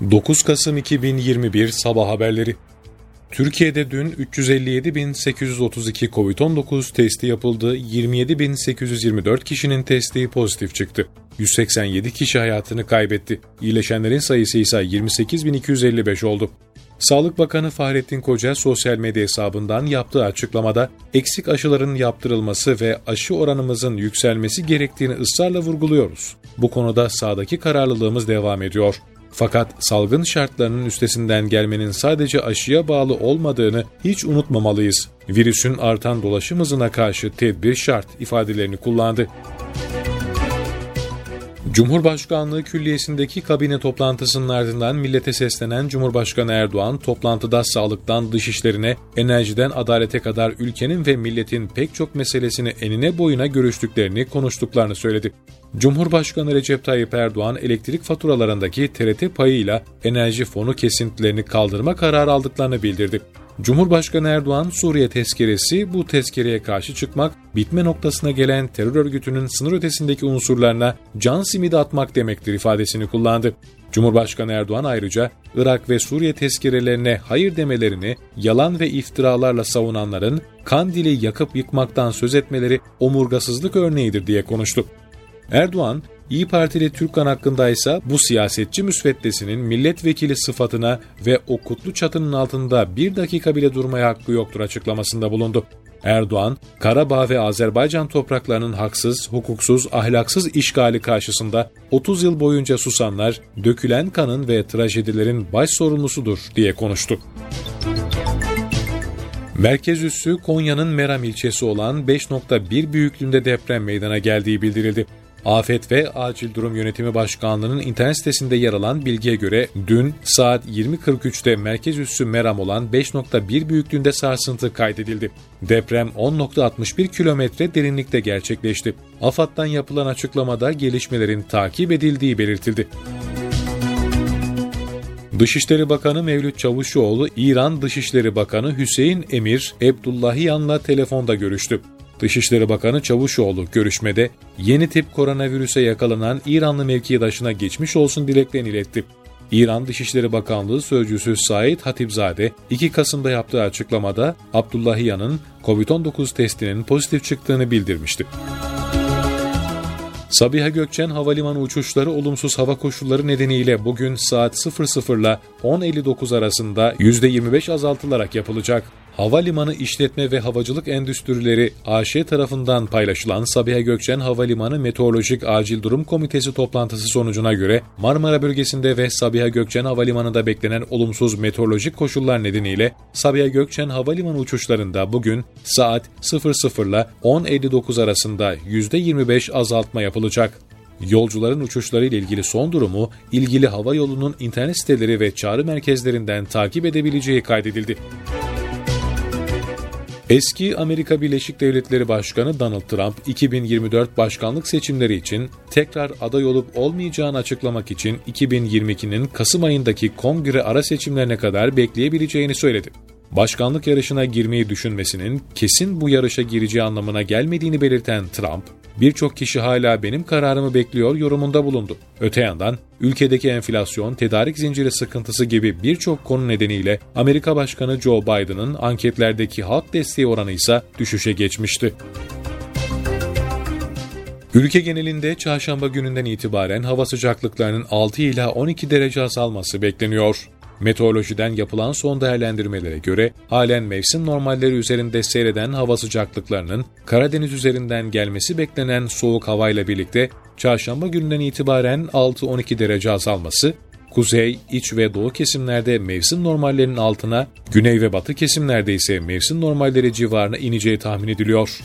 9 Kasım 2021 Sabah Haberleri Türkiye'de dün 357.832 COVID-19 testi yapıldı, 27.824 kişinin testi pozitif çıktı. 187 kişi hayatını kaybetti. İyileşenlerin sayısı ise 28.255 oldu. Sağlık Bakanı Fahrettin Koca sosyal medya hesabından yaptığı açıklamada eksik aşıların yaptırılması ve aşı oranımızın yükselmesi gerektiğini ısrarla vurguluyoruz. Bu konuda sağdaki kararlılığımız devam ediyor. Fakat salgın şartlarının üstesinden gelmenin sadece aşıya bağlı olmadığını hiç unutmamalıyız. Virüsün artan dolaşım hızına karşı tedbir şart ifadelerini kullandı. Cumhurbaşkanlığı Külliyesi'ndeki kabine toplantısının ardından millete seslenen Cumhurbaşkanı Erdoğan, toplantıda sağlıktan dışişlerine, enerjiden adalete kadar ülkenin ve milletin pek çok meselesini enine boyuna görüştüklerini, konuştuklarını söyledi. Cumhurbaşkanı Recep Tayyip Erdoğan elektrik faturalarındaki TRT payıyla enerji fonu kesintilerini kaldırma kararı aldıklarını bildirdi. Cumhurbaşkanı Erdoğan, Suriye tezkeresi bu tezkereye karşı çıkmak, bitme noktasına gelen terör örgütünün sınır ötesindeki unsurlarına can simidi atmak demektir ifadesini kullandı. Cumhurbaşkanı Erdoğan ayrıca Irak ve Suriye tezkerelerine hayır demelerini yalan ve iftiralarla savunanların Kandil'i yakıp yıkmaktan söz etmeleri omurgasızlık örneğidir diye konuştu. Erdoğan, İyi Partili Türkkan hakkında ise bu siyasetçi müsveddesinin milletvekili sıfatına ve o kutlu çatının altında bir dakika bile durmaya hakkı yoktur açıklamasında bulundu. Erdoğan, Karabağ ve Azerbaycan topraklarının haksız, hukuksuz, ahlaksız işgali karşısında 30 yıl boyunca susanlar, dökülen kanın ve trajedilerin baş sorumlusudur diye konuştu. Merkez üssü Konya'nın Meram ilçesi olan 5.1 büyüklüğünde deprem meydana geldiği bildirildi. Afet ve Acil Durum Yönetimi Başkanlığı'nın internet sitesinde yer alan bilgiye göre dün saat 20.43'te merkez üssü Meram olan 5.1 büyüklüğünde sarsıntı kaydedildi. Deprem 10.61 kilometre derinlikte gerçekleşti. AFAD'dan yapılan açıklamada gelişmelerin takip edildiği belirtildi. Dışişleri Bakanı Mevlüt Çavuşoğlu, İran Dışişleri Bakanı Hüseyin Emir Ebdullahiyan'la telefonda görüştü. Dışişleri Bakanı Çavuşoğlu görüşmede yeni tip koronavirüse yakalanan İranlı mevkidaşına geçmiş olsun dileklerini iletti. İran Dışişleri Bakanlığı Sözcüsü Said Hatipzade 2 Kasım'da yaptığı açıklamada Abdullahiyan'ın COVID-19 testinin pozitif çıktığını bildirmişti. Sabiha Gökçen Havalimanı uçuşları olumsuz hava koşulları nedeniyle bugün saat 00 ile 10.59 arasında %25 azaltılarak yapılacak. Havalimanı İşletme ve Havacılık Endüstrileri AŞ tarafından paylaşılan Sabiha Gökçen Havalimanı Meteorolojik Acil Durum Komitesi toplantısı sonucuna göre Marmara bölgesinde ve Sabiha Gökçen Havalimanı'nda beklenen olumsuz meteorolojik koşullar nedeniyle Sabiha Gökçen Havalimanı uçuşlarında bugün saat 00 ile 10.59 arasında %25 azaltma yapılacak. Yolcuların uçuşları ile ilgili son durumu ilgili hava yolunun internet siteleri ve çağrı merkezlerinden takip edebileceği kaydedildi. Eski Amerika Birleşik Devletleri Başkanı Donald Trump, 2024 başkanlık seçimleri için tekrar aday olup olmayacağını açıklamak için 2022'nin Kasım ayındaki kongre ara seçimlerine kadar bekleyebileceğini söyledi. Başkanlık yarışına girmeyi düşünmesinin kesin bu yarışa gireceği anlamına gelmediğini belirten Trump, birçok kişi hala benim kararımı bekliyor yorumunda bulundu. Öte yandan ülkedeki enflasyon, tedarik zinciri sıkıntısı gibi birçok konu nedeniyle Amerika Başkanı Joe Biden'ın anketlerdeki halk desteği oranı ise düşüşe geçmişti. Ülke genelinde çarşamba gününden itibaren hava sıcaklıklarının 6 ila 12 derece azalması bekleniyor. Meteorolojiden yapılan son değerlendirmelere göre halen mevsim normalleri üzerinde seyreden hava sıcaklıklarının Karadeniz üzerinden gelmesi beklenen soğuk havayla birlikte çarşamba gününden itibaren 6-12 derece azalması, kuzey, iç ve doğu kesimlerde mevsim normallerinin altına, güney ve batı kesimlerde ise mevsim normalleri civarına ineceği tahmin ediliyor.